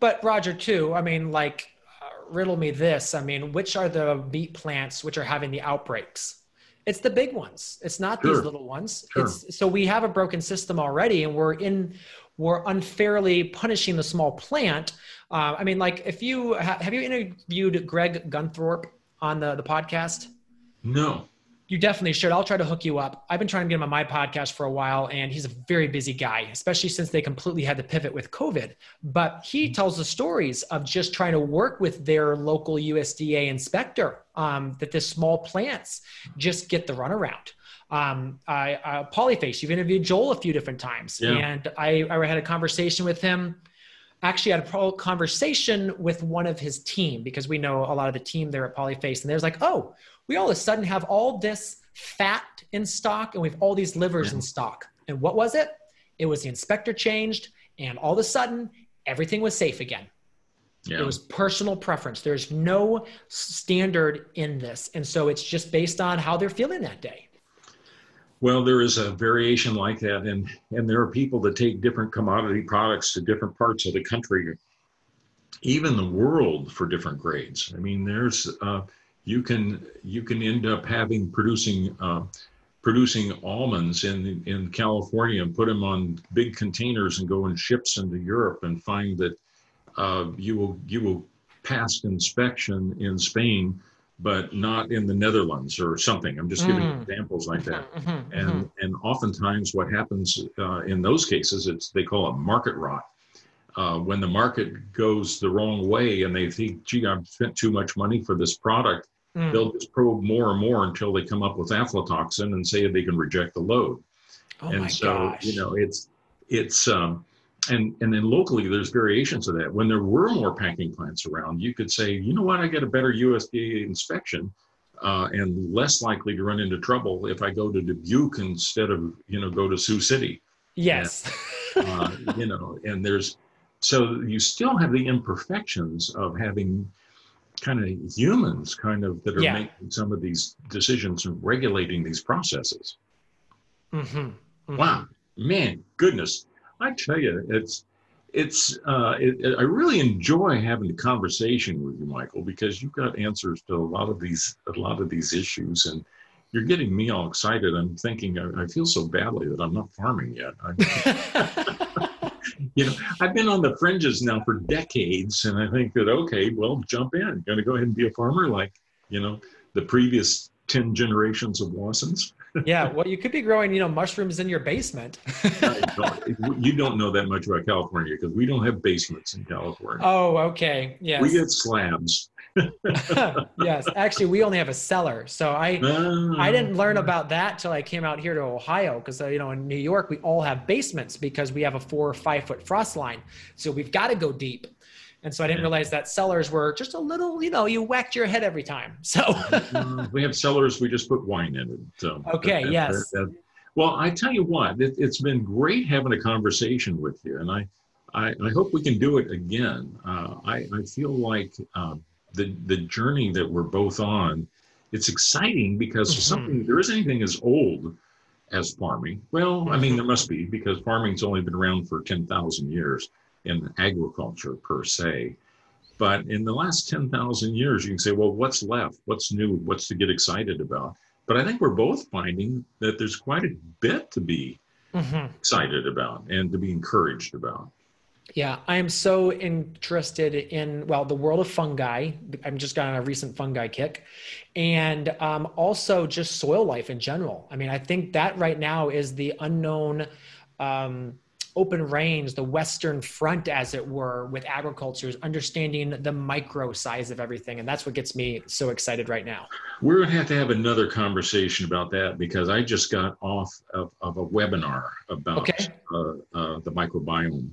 But Rodger, too. I mean, like, uh, riddle me this. I mean, which are the meat plants which are having the outbreaks? It's the big ones. It's not sure. these little ones. Sure. It's so we have a broken system already, and we're in we're unfairly punishing the small plant. Uh, I mean, like if you have you interviewed Greg Gunthorp on the the podcast? No you definitely should. I'll try to hook you up. I've been trying to get him on my podcast for a while, and he's a very busy guy, especially since they completely had to pivot with COVID. But he tells the stories of just trying to work with their local USDA inspector um, that the small plants just get the runaround. Um, I, uh, Polyface, you've interviewed Joel a few different times, yeah. and I, I had a conversation with him actually had a conversation with one of his team because we know a lot of the team there at Polyface, and there's like, oh, we all of a sudden have all this fat in stock and we have all these livers yeah. in stock. And what was it? It was the inspector changed, and all of a sudden, everything was safe again. Yeah. It was personal preference. There's no standard in this. And so it's just based on how they're feeling that day. Well, there is a variation like that. And, and there are people that take different commodity products to different parts of the country, even the world for different grades. I mean, there's, uh, you can you can end up having producing uh, producing almonds in in California and put them on big containers and go in ships into Europe and find that uh, you will you will pass inspection in Spain, but not in the Netherlands or something. I'm just giving mm. examples like that. Mm-hmm, mm-hmm, and mm-hmm. and oftentimes what happens uh, in those cases, it's they call it market rot. Uh, when the market goes the wrong way and they think, gee, I've spent too much money for this product Mm. They'll just probe more and more until they come up with aflatoxin and say they can reject the load. Oh and so, gosh. you know, it's it's um, and and then locally there's variations of that. When there were more packing plants around, you could say, you know what, I get a better USDA inspection. Uh, and less likely to run into trouble if I go to Dubuque instead of you know go to Sioux City. Yes. And, uh, you know, and there's so you still have the imperfections of having kind of humans kind of that are yeah. making some of these decisions and regulating these processes. Mm-hmm. Mm-hmm. Wow, man, goodness! I tell you, it's it's uh, it, it, I really enjoy having the conversation with you, Michael, because you've got answers to a lot of these a lot of these issues, and you're getting me all excited. I'm thinking I, I feel so badly that I'm not farming yet. you know, I've been on the fringes now for decades, and I think that okay, well, jump in. Going to go ahead and be a farmer like you know the previous ten generations of Wassons yeah, well, you could be growing, you know, mushrooms in your basement. you don't know that much about California because we don't have basements in California. Oh, okay. Yeah. We get slabs. yes, actually, we only have a cellar, so I uh, I didn't learn about that till I came out here to Ohio because uh, you know in New York we all have basements because we have a four or five foot frost line, so we've got to go deep. And so I didn't realize that cellars were just a little, you know, you whacked your head every time. So uh, we have cellars, we just put wine in it. So okay, that, yes. That, that, well, I tell you what, it, has been great having a conversation with you, and I, I, I hope we can do it again. Uh, I, I feel like uh, the the journey that we're both on, it's exciting because mm-hmm. something there isn't anything as old as farming. Well, I mean, mm-hmm. there must be because farming's only been around for ten thousand years in agriculture per se. But in the last 10,000 years, you can say, well, what's left? What's new? What's to get excited about? But I think we're both finding that there's quite a bit to be mm-hmm. excited about and to be encouraged about. Yeah, I am so interested in well the world of fungi. I'm just got on a recent fungi kick, and um, also just soil life in general. I mean, I think that right now is the unknown um, open range, the Western front, as it were, with agriculture is understanding the micro size of everything. And that's what gets me so excited right now. We're going to have to have another conversation about that because I just got off of, of a webinar about okay. uh, uh, the microbiome.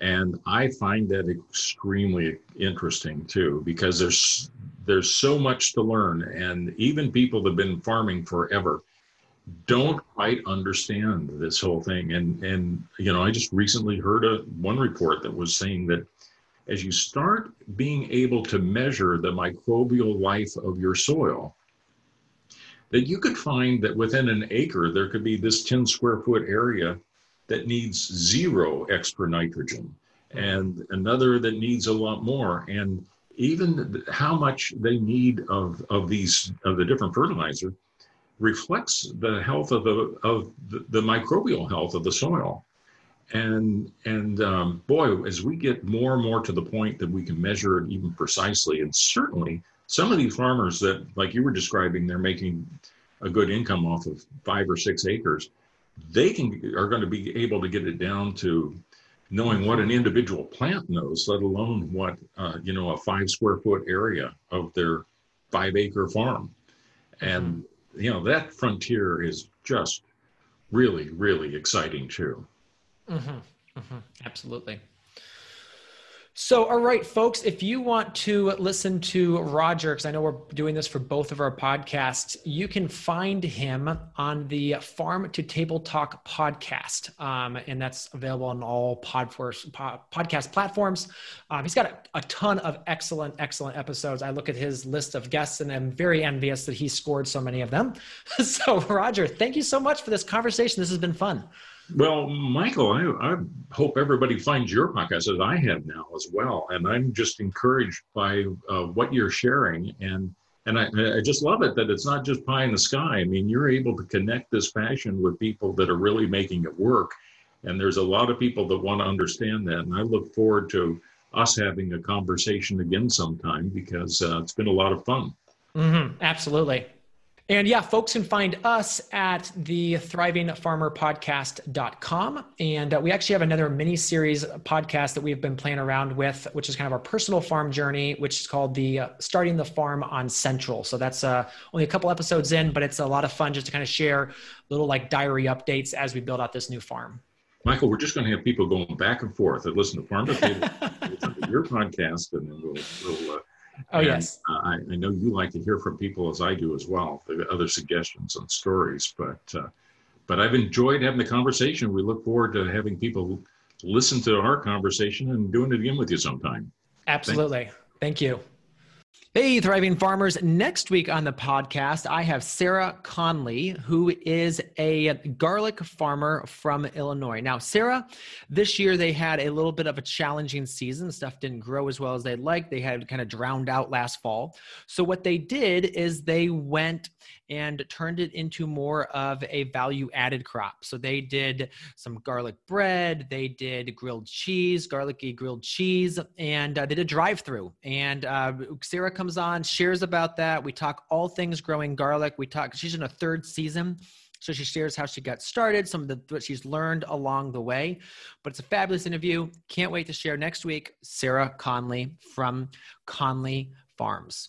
And I find that extremely interesting too, because there's there's so much to learn. And even people that have been farming forever, don't quite understand this whole thing. And and you know, I just recently heard a one report that was saying that as you start being able to measure the microbial life of your soil, that you could find that within an acre there could be this 10 square foot area that needs zero extra nitrogen and another that needs a lot more. And even how much they need of, of these of the different fertilizer reflects the health of the of the, the microbial health of the soil. And and um, boy as we get more and more to the point that we can measure it even precisely and certainly some of these farmers that like you were describing they're making a good income off of five or six acres they can are going to be able to get it down to knowing what an individual plant knows let alone what uh, you know a five square foot area of their five acre farm and you know that frontier is just really really exciting too mm-hmm. Mm-hmm. absolutely so, all right, folks, if you want to listen to Rodger, because I know we're doing this for both of our podcasts, you can find him on the Farm to Table Talk podcast. Um, and that's available on all pod podcast platforms. Um, he's got a, a, ton of excellent, excellent episodes. I look at his list of guests and I'm very envious that he scored so many of them. so, Rodger, thank you so much for this conversation. This has been fun. Well, Michael, I, I, hope everybody finds your podcast as I have now as well, and I'm just encouraged by uh, what you're sharing, and and I, I just love it that it's not just pie in the sky. I mean, you're able to connect this passion with people that are really making it work, and there's a lot of people that want to understand that, and I look forward to us having a conversation again sometime because uh, it's been a lot of fun. Mm-hmm, absolutely. And yeah, folks can find us at the thrivingfarmerpodcast.com. And uh, we actually have another mini series podcast that we've been playing around with, which is kind of our personal farm journey, which is called the uh, Starting the Farm on Central. So that's uh, only a couple episodes in, but it's a lot of fun just to kind of share little like diary updates as we build out this new farm. Michael, we're just going to have people going back and forth and listen to Farm to Table, your podcast, and then we'll, we'll uh, Oh and, yes, uh, I, I, know you like to hear from people as I do as well. The other suggestions and stories, but uh, but I've enjoyed having the conversation. We look forward to having people listen to our conversation and doing it again with you sometime. Absolutely. Thank you. Hey, Thriving Farmers. Next week on the podcast, I have Sarah Conley, who is a garlic farmer from Illinois. Now, Sarah, this year they had a little bit of a challenging season. Stuff didn't grow as well as they'd like. They had kind of drowned out last fall. So, what they did is they went and turned it into more of a value added crop. So they did some garlic bread, they did grilled cheese, garlicky grilled cheese, and uh, they did drive through. And uh, Sarah comes on, shares about that. We talk all things growing garlic. We talk, she's in a third season. So she shares how she got started, some of the what she's learned along the way. But it's a fabulous interview. Can't wait to share next week. Sarah Conley from Conley Farms.